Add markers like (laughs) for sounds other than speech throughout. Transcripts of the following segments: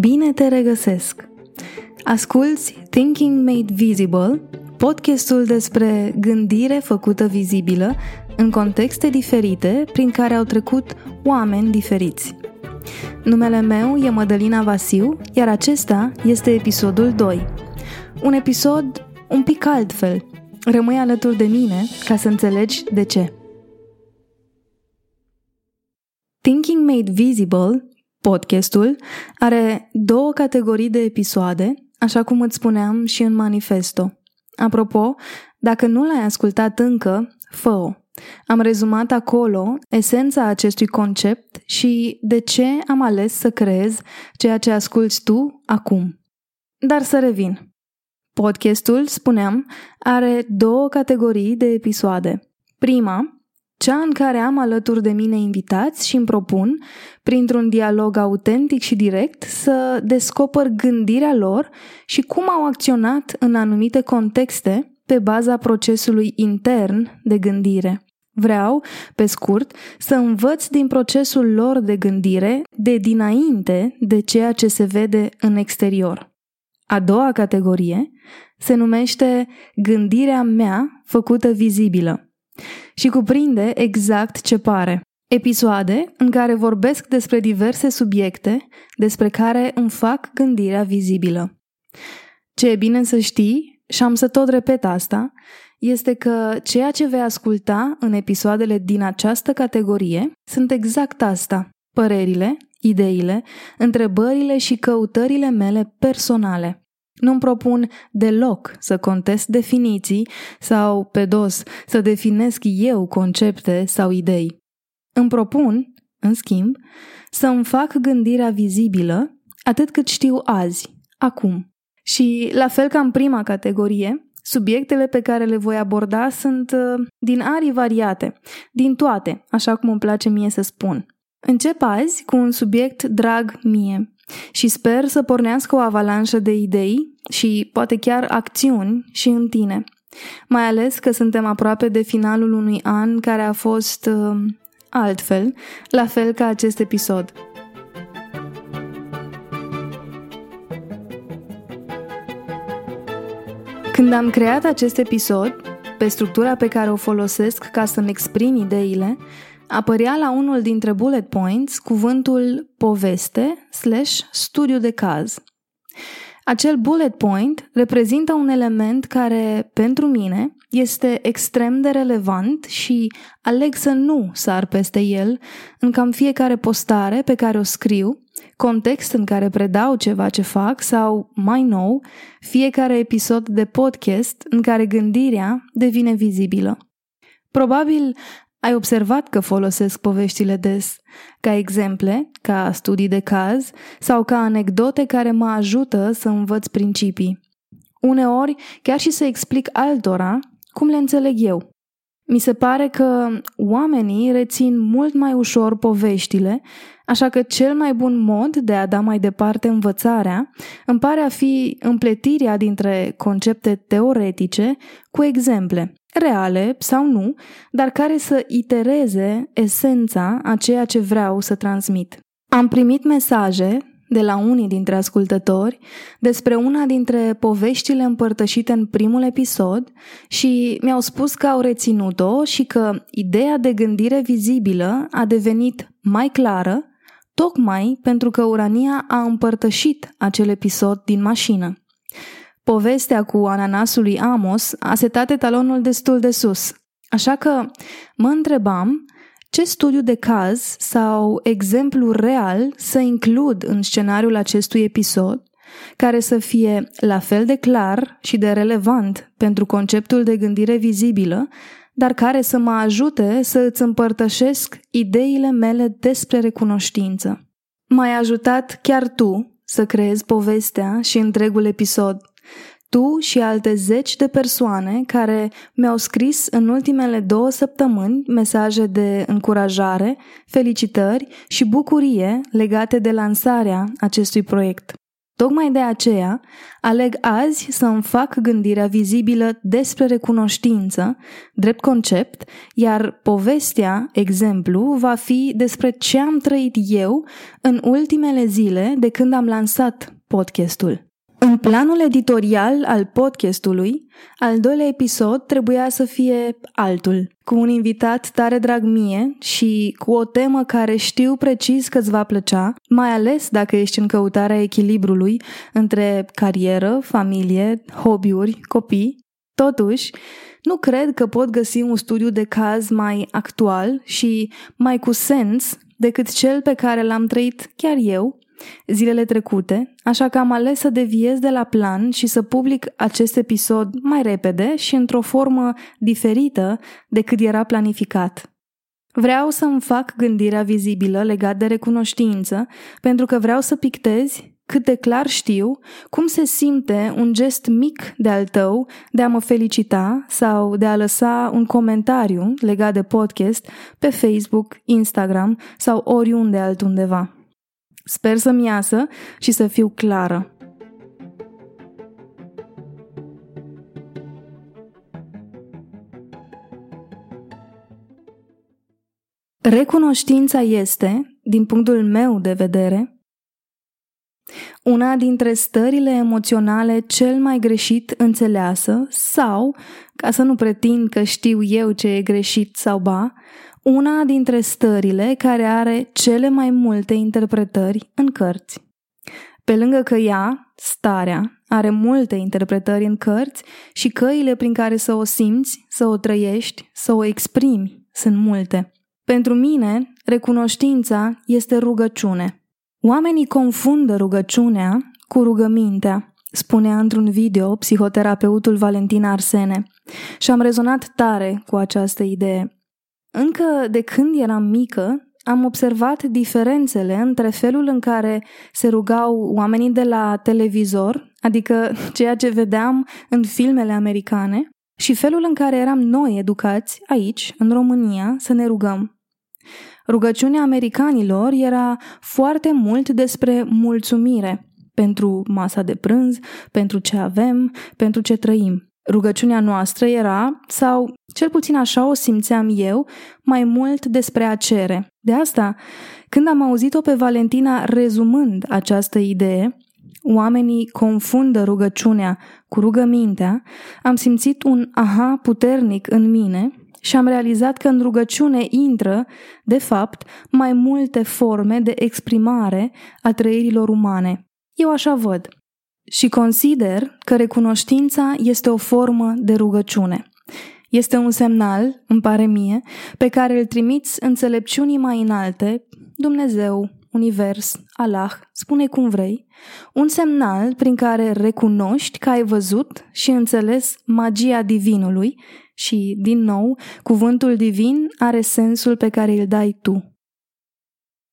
Bine te regăsesc! Asculți Thinking Made Visible, podcastul despre gândire făcută vizibilă în contexte diferite prin care au trecut oameni diferiți. Numele meu e Mădălina Vasiu, iar acesta este episodul 2. Un episod un pic altfel. Rămâi alături de mine ca să înțelegi de ce. Thinking Made Visible, podcastul, are două categorii de episoade, așa cum îți spuneam și în manifesto. Apropo, dacă nu l-ai ascultat încă, fă-o. Am rezumat acolo esența acestui concept și de ce am ales să creez ceea ce asculți tu acum. Dar să revin. Podcastul, spuneam, are două categorii de episoade. Prima, cea în care am alături de mine invitați și îmi propun, printr-un dialog autentic și direct, să descoper gândirea lor și cum au acționat în anumite contexte pe baza procesului intern de gândire. Vreau, pe scurt, să învăț din procesul lor de gândire de dinainte de ceea ce se vede în exterior. A doua categorie se numește gândirea mea făcută vizibilă și cuprinde exact ce pare. Episoade în care vorbesc despre diverse subiecte despre care îmi fac gândirea vizibilă. Ce e bine să știi, și am să tot repet asta, este că ceea ce vei asculta în episoadele din această categorie sunt exact asta, părerile, ideile, întrebările și căutările mele personale. Nu-mi propun deloc să contest definiții sau, pe dos, să definesc eu concepte sau idei. Îmi propun, în schimb, să îmi fac gândirea vizibilă atât cât știu azi, acum. Și, la fel ca în prima categorie, subiectele pe care le voi aborda sunt uh, din arii variate, din toate, așa cum îmi place mie să spun. Încep azi cu un subiect drag mie, și sper să pornească o avalanșă de idei și poate chiar acțiuni și în tine. Mai ales că suntem aproape de finalul unui an care a fost uh, altfel, la fel ca acest episod. Când am creat acest episod, pe structura pe care o folosesc ca să-mi exprim ideile, apărea la unul dintre bullet points cuvântul poveste slash studiu de caz. Acel bullet point reprezintă un element care, pentru mine, este extrem de relevant și aleg să nu sar peste el în cam fiecare postare pe care o scriu, context în care predau ceva ce fac sau, mai nou, fiecare episod de podcast în care gândirea devine vizibilă. Probabil ai observat că folosesc poveștile des, ca exemple, ca studii de caz sau ca anecdote care mă ajută să învăț principii. Uneori, chiar și să explic altora cum le înțeleg eu. Mi se pare că oamenii rețin mult mai ușor poveștile, așa că cel mai bun mod de a da mai departe învățarea îmi pare a fi împletirea dintre concepte teoretice cu exemple, reale sau nu, dar care să itereze esența a ceea ce vreau să transmit. Am primit mesaje de la unii dintre ascultători despre una dintre poveștile împărtășite în primul episod și mi-au spus că au reținut-o și că ideea de gândire vizibilă a devenit mai clară tocmai pentru că Urania a împărtășit acel episod din mașină. Povestea cu ananasul lui Amos a setat etalonul destul de sus, așa că mă întrebam ce studiu de caz sau exemplu real să includ în scenariul acestui episod care să fie la fel de clar și de relevant pentru conceptul de gândire vizibilă, dar care să mă ajute să îți împărtășesc ideile mele despre recunoștință. M-ai ajutat chiar tu să creezi povestea și întregul episod tu și alte zeci de persoane care mi-au scris în ultimele două săptămâni mesaje de încurajare, felicitări și bucurie legate de lansarea acestui proiect. Tocmai de aceea, aleg azi să îmi fac gândirea vizibilă despre recunoștință, drept concept, iar povestea, exemplu, va fi despre ce am trăit eu în ultimele zile de când am lansat podcastul. În planul editorial al podcastului, al doilea episod trebuia să fie altul, cu un invitat tare drag mie și cu o temă care știu precis că îți va plăcea, mai ales dacă ești în căutarea echilibrului între carieră, familie, hobby-uri, copii. Totuși, nu cred că pot găsi un studiu de caz mai actual și mai cu sens decât cel pe care l-am trăit chiar eu zilele trecute, așa că am ales să deviez de la plan și să public acest episod mai repede și într-o formă diferită decât era planificat. Vreau să îmi fac gândirea vizibilă legat de recunoștință, pentru că vreau să pictezi cât de clar știu cum se simte un gest mic de al tău de a mă felicita sau de a lăsa un comentariu legat de podcast pe Facebook, Instagram sau oriunde altundeva. Sper să-mi iasă și să fiu clară. Recunoștința este, din punctul meu de vedere, una dintre stările emoționale cel mai greșit înțeleasă sau, ca să nu pretind că știu eu ce e greșit sau ba, una dintre stările care are cele mai multe interpretări în cărți. Pe lângă că ea, starea, are multe interpretări în cărți și căile prin care să o simți, să o trăiești, să o exprimi sunt multe. Pentru mine, recunoștința este rugăciune. Oamenii confundă rugăciunea cu rugămintea, spunea într-un video psihoterapeutul Valentin Arsene, și am rezonat tare cu această idee. Încă de când eram mică, am observat diferențele între felul în care se rugau oamenii de la televizor, adică (laughs) ceea ce vedeam în filmele americane, și felul în care eram noi educați aici, în România, să ne rugăm. Rugăciunea americanilor era foarte mult despre mulțumire pentru masa de prânz, pentru ce avem, pentru ce trăim. Rugăciunea noastră era, sau cel puțin așa o simțeam eu, mai mult despre a cere. De asta, când am auzit-o pe Valentina rezumând această idee, oamenii confundă rugăciunea cu rugămintea, am simțit un aha puternic în mine și am realizat că în rugăciune intră, de fapt, mai multe forme de exprimare a trăirilor umane. Eu așa văd. Și consider că recunoștința este o formă de rugăciune. Este un semnal, îmi pare mie, pe care îl trimiți înțelepciunii mai înalte, Dumnezeu, Univers, Allah, spune cum vrei, un semnal prin care recunoști că ai văzut și înțeles magia divinului și, din nou, cuvântul divin are sensul pe care îl dai tu.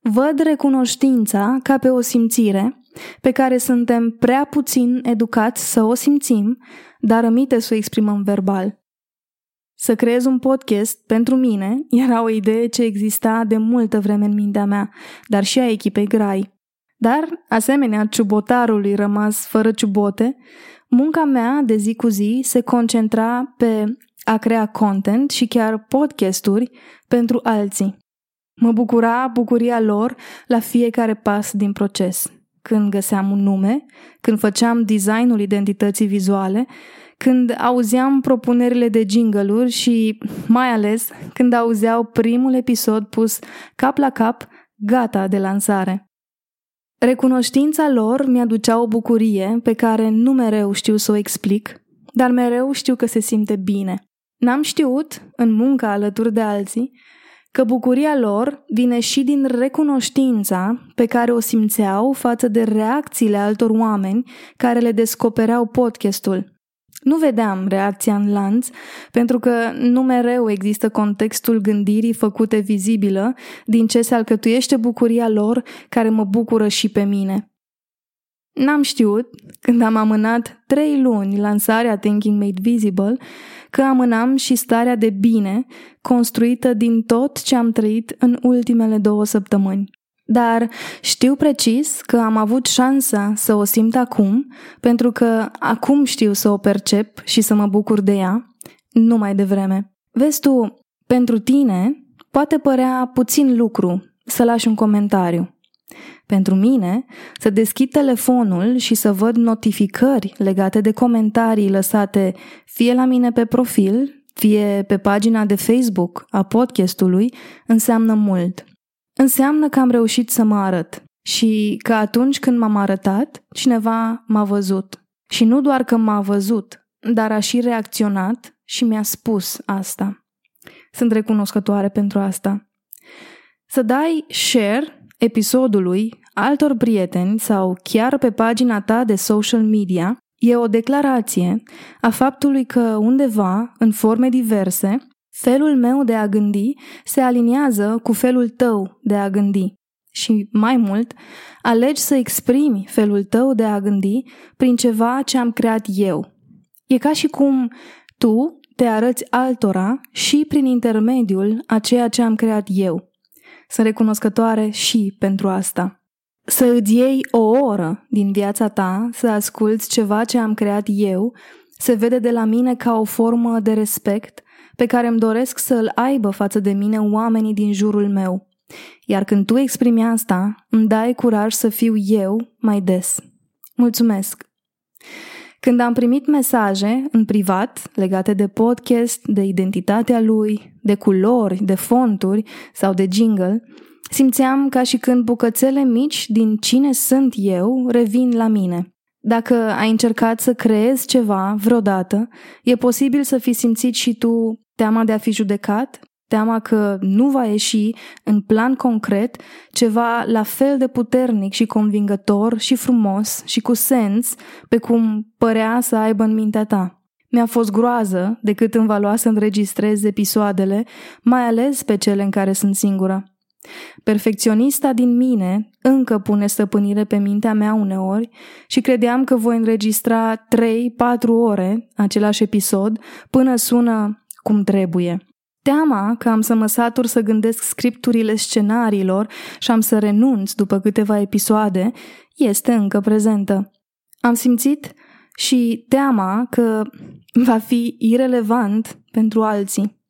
Văd recunoștința ca pe o simțire pe care suntem prea puțin educați să o simțim, dar rămite să o exprimăm verbal. Să creez un podcast, pentru mine, era o idee ce exista de multă vreme în mintea mea, dar și a echipei Grai. Dar, asemenea ciubotarului rămas fără ciubote, munca mea de zi cu zi se concentra pe a crea content și chiar podcasturi pentru alții. Mă bucura bucuria lor la fiecare pas din proces când găseam un nume, când făceam designul identității vizuale, când auzeam propunerile de jingle și, mai ales, când auzeau primul episod pus cap la cap, gata de lansare. Recunoștința lor mi-aducea o bucurie pe care nu mereu știu să o explic, dar mereu știu că se simte bine. N-am știut, în munca alături de alții, că bucuria lor vine și din recunoștința pe care o simțeau față de reacțiile altor oameni care le descopereau podcastul. Nu vedeam reacția în lanț, pentru că nu mereu există contextul gândirii făcute vizibilă din ce se alcătuiește bucuria lor care mă bucură și pe mine. N-am știut, când am amânat trei luni lansarea Thinking Made Visible, că amânam și starea de bine construită din tot ce am trăit în ultimele două săptămâni. Dar știu precis că am avut șansa să o simt acum, pentru că acum știu să o percep și să mă bucur de ea, nu mai devreme. Vezi tu, pentru tine poate părea puțin lucru să lași un comentariu. Pentru mine, să deschid telefonul și să văd notificări legate de comentarii lăsate fie la mine pe profil, fie pe pagina de Facebook a podcastului, înseamnă mult. Înseamnă că am reușit să mă arăt și că atunci când m-am arătat, cineva m-a văzut. Și nu doar că m-a văzut, dar a și reacționat și mi-a spus asta. Sunt recunoscătoare pentru asta. Să dai share episodului altor prieteni sau chiar pe pagina ta de social media e o declarație a faptului că undeva, în forme diverse, felul meu de a gândi se aliniază cu felul tău de a gândi. Și mai mult, alegi să exprimi felul tău de a gândi prin ceva ce am creat eu. E ca și cum tu te arăți altora și prin intermediul a ceea ce am creat eu. Sunt recunoscătoare și pentru asta. Să îți iei o oră din viața ta să asculți ceva ce am creat eu, se vede de la mine ca o formă de respect pe care îmi doresc să îl aibă față de mine oamenii din jurul meu. Iar când tu exprimi asta, îmi dai curaj să fiu eu mai des. Mulțumesc! Când am primit mesaje în privat legate de podcast, de identitatea lui, de culori, de fonturi sau de jingle, simțeam ca și când bucățele mici din cine sunt eu revin la mine. Dacă ai încercat să creezi ceva vreodată, e posibil să fi simțit și tu teama de a fi judecat, teama că nu va ieși în plan concret ceva la fel de puternic și convingător și frumos și cu sens pe cum părea să aibă în mintea ta. Mi-a fost groază de cât îmi va lua să înregistrez episoadele, mai ales pe cele în care sunt singură. Perfecționista din mine încă pune stăpânire pe mintea mea uneori și credeam că voi înregistra 3-4 ore același episod până sună cum trebuie. Teama că am să mă satur să gândesc scripturile scenariilor și am să renunț după câteva episoade este încă prezentă. Am simțit și teama că va fi irelevant pentru alții.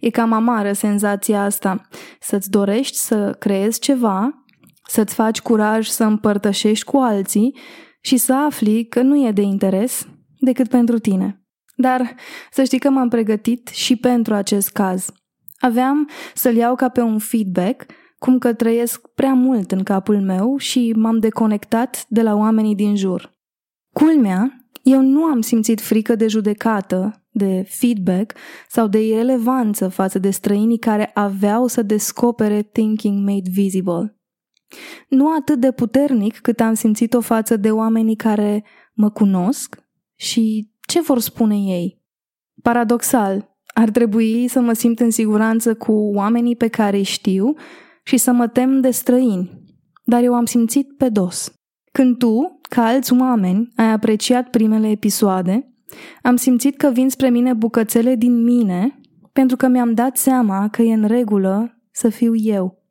E cam amară senzația asta, să-ți dorești să creezi ceva, să-ți faci curaj să împărtășești cu alții și să afli că nu e de interes decât pentru tine. Dar să știi că m-am pregătit și pentru acest caz. Aveam să-l iau ca pe un feedback, cum că trăiesc prea mult în capul meu și m-am deconectat de la oamenii din jur. Culmea, eu nu am simțit frică de judecată, de feedback sau de irelevanță față de străinii care aveau să descopere Thinking Made Visible. Nu atât de puternic cât am simțit-o față de oamenii care mă cunosc și ce vor spune ei? Paradoxal, ar trebui să mă simt în siguranță cu oamenii pe care îi știu și să mă tem de străini, dar eu am simțit pe dos. Când tu, ca alți oameni, ai apreciat primele episoade, am simțit că vin spre mine bucățele din mine pentru că mi-am dat seama că e în regulă să fiu eu.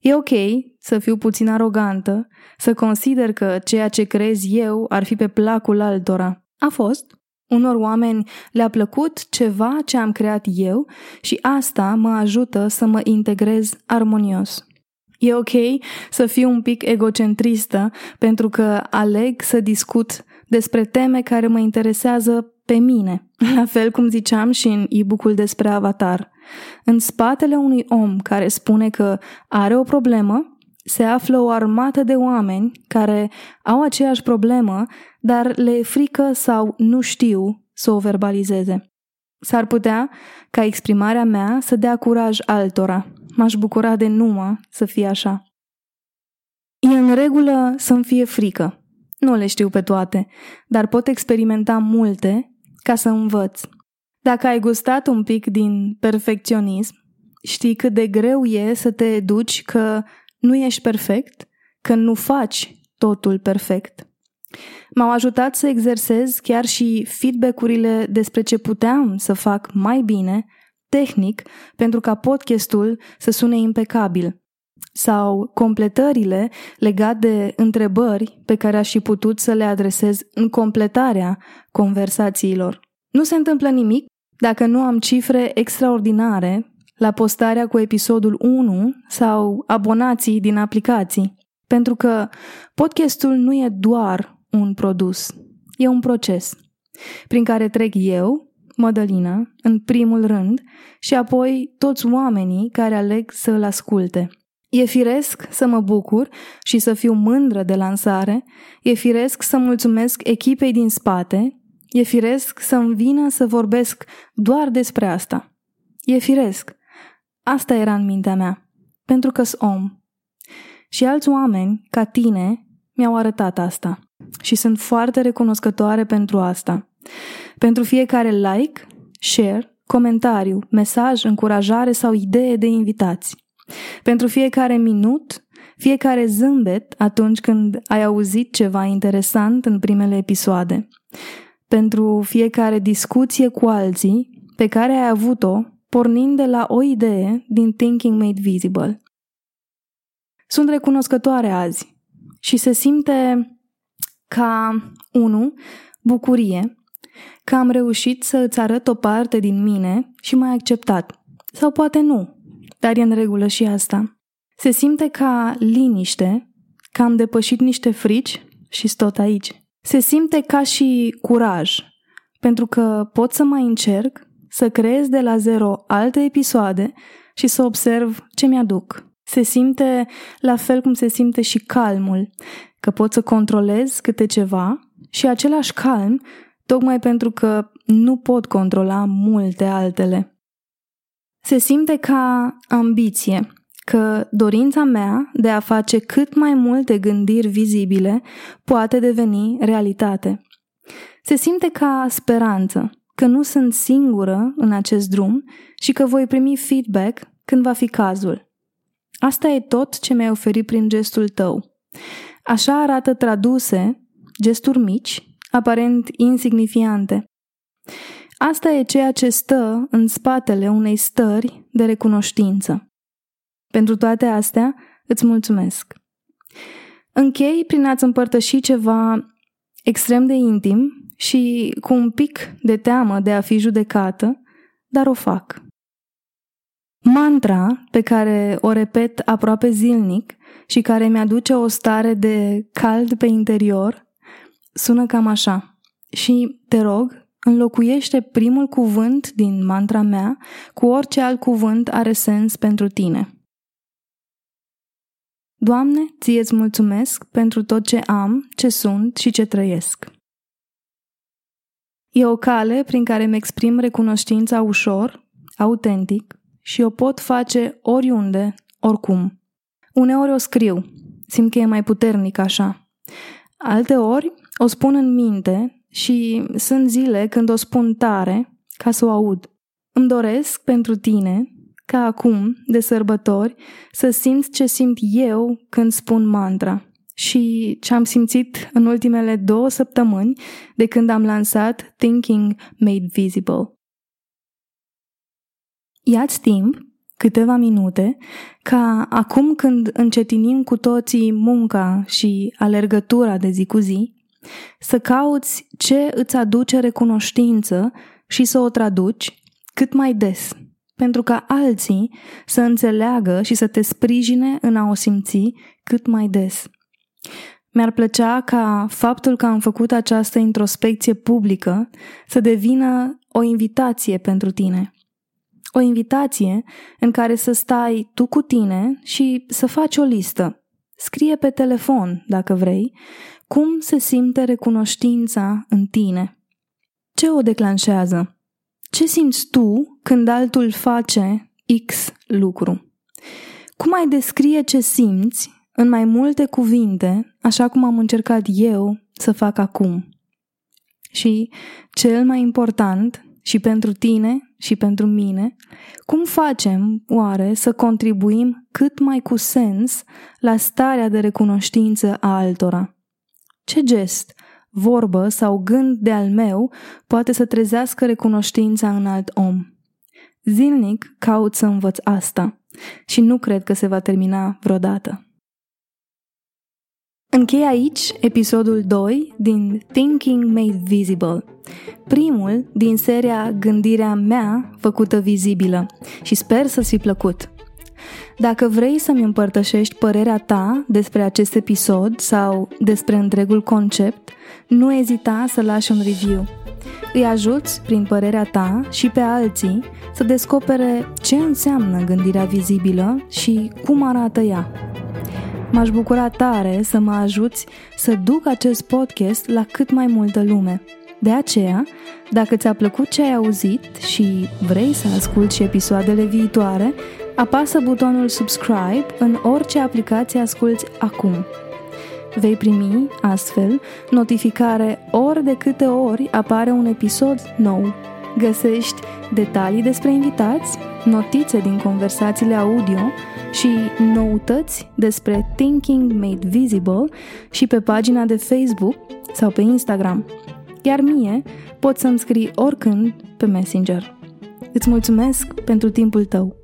E ok să fiu puțin arogantă, să consider că ceea ce crezi eu ar fi pe placul altora. A fost. Unor oameni le-a plăcut ceva ce am creat eu și asta mă ajută să mă integrez armonios. E ok să fiu un pic egocentristă pentru că aleg să discut despre teme care mă interesează pe mine, (laughs) la fel cum ziceam și în e-book-ul despre Avatar. În spatele unui om care spune că are o problemă, se află o armată de oameni care au aceeași problemă, dar le e frică sau nu știu să o verbalizeze. S-ar putea ca exprimarea mea să dea curaj altora. M-aș bucura de numă să fie așa. E în regulă să-mi fie frică. Nu le știu pe toate, dar pot experimenta multe ca să învăț. Dacă ai gustat un pic din perfecționism, știi cât de greu e să te educi că nu ești perfect, că nu faci totul perfect. M-au ajutat să exersez chiar și feedback-urile despre ce puteam să fac mai bine, tehnic, pentru ca podcastul să sune impecabil. Sau completările legate de întrebări pe care aș fi putut să le adresez în completarea conversațiilor. Nu se întâmplă nimic dacă nu am cifre extraordinare la postarea cu episodul 1 sau abonații din aplicații, pentru că podcastul nu e doar un produs, e un proces prin care trec eu, Mădălina, în primul rând, și apoi toți oamenii care aleg să îl asculte. E firesc să mă bucur și să fiu mândră de lansare, e firesc să mulțumesc echipei din spate, e firesc să-mi vină să vorbesc doar despre asta. E firesc. Asta era în mintea mea, pentru că sunt om. Și alți oameni, ca tine, mi-au arătat asta. Și sunt foarte recunoscătoare pentru asta. Pentru fiecare like, share, comentariu, mesaj, încurajare sau idee de invitați. Pentru fiecare minut, fiecare zâmbet atunci când ai auzit ceva interesant în primele episoade. Pentru fiecare discuție cu alții pe care ai avut-o pornind de la o idee din Thinking Made Visible. Sunt recunoscătoare azi și se simte ca, unu, bucurie, că am reușit să îți arăt o parte din mine și m-ai acceptat. Sau poate nu, dar e în regulă și asta. Se simte ca liniște, că am depășit niște frici și tot aici. Se simte ca și curaj, pentru că pot să mai încerc să creez de la zero alte episoade și să observ ce mi-aduc. Se simte la fel cum se simte și calmul, că pot să controlez câte ceva și același calm tocmai pentru că nu pot controla multe altele. Se simte ca ambiție, că dorința mea de a face cât mai multe gândiri vizibile poate deveni realitate. Se simte ca speranță, că nu sunt singură în acest drum și că voi primi feedback când va fi cazul. Asta e tot ce mi-ai oferit prin gestul tău. Așa arată traduse gesturi mici, aparent insignifiante. Asta e ceea ce stă în spatele unei stări de recunoștință. Pentru toate astea, îți mulțumesc. Închei prin a-ți împărtăși ceva extrem de intim și cu un pic de teamă de a fi judecată, dar o fac. Mantra pe care o repet aproape zilnic și care mi-aduce o stare de cald pe interior sună cam așa. Și te rog, înlocuiește primul cuvânt din mantra mea cu orice alt cuvânt are sens pentru tine. Doamne, ție îți mulțumesc pentru tot ce am, ce sunt și ce trăiesc. E o cale prin care îmi exprim recunoștința ușor, autentic și o pot face oriunde, oricum. Uneori o scriu, simt că e mai puternic așa. Alteori o spun în minte și sunt zile când o spun tare ca să o aud. Îmi doresc pentru tine, ca acum, de sărbători, să simți ce simt eu când spun mantra și ce am simțit în ultimele două săptămâni de când am lansat Thinking Made Visible. Ia-ți timp, câteva minute, ca acum când încetinim cu toții munca și alergătura de zi cu zi, să cauți ce îți aduce recunoștință și să o traduci cât mai des, pentru ca alții să înțeleagă și să te sprijine în a o simți cât mai des. Mi-ar plăcea ca faptul că am făcut această introspecție publică să devină o invitație pentru tine. O invitație în care să stai tu cu tine și să faci o listă. Scrie pe telefon, dacă vrei, cum se simte recunoștința în tine. Ce o declanșează? Ce simți tu când altul face X lucru? Cum ai descrie ce simți în mai multe cuvinte, așa cum am încercat eu să fac acum. Și, cel mai important, și pentru tine și pentru mine, cum facem, oare, să contribuim cât mai cu sens la starea de recunoștință a altora? Ce gest, vorbă sau gând de al meu poate să trezească recunoștința în alt om? Zilnic caut să învăț asta – și nu cred că se va termina vreodată. Închei aici episodul 2 din Thinking Made Visible, primul din seria Gândirea mea făcută vizibilă și sper să-ți fi plăcut. Dacă vrei să-mi împărtășești părerea ta despre acest episod sau despre întregul concept, nu ezita să lași un review. Îi ajuți, prin părerea ta și pe alții, să descopere ce înseamnă gândirea vizibilă și cum arată ea. M-aș bucura tare să mă ajuți să duc acest podcast la cât mai multă lume. De aceea, dacă ți-a plăcut ce ai auzit și vrei să asculti și episoadele viitoare, apasă butonul subscribe în orice aplicație asculti acum. Vei primi, astfel, notificare ori de câte ori apare un episod nou. Găsești detalii despre invitați, notițe din conversațiile audio și noutăți despre Thinking Made Visible și pe pagina de Facebook sau pe Instagram. Iar mie poți să-mi scrii oricând pe Messenger. Îți mulțumesc pentru timpul tău!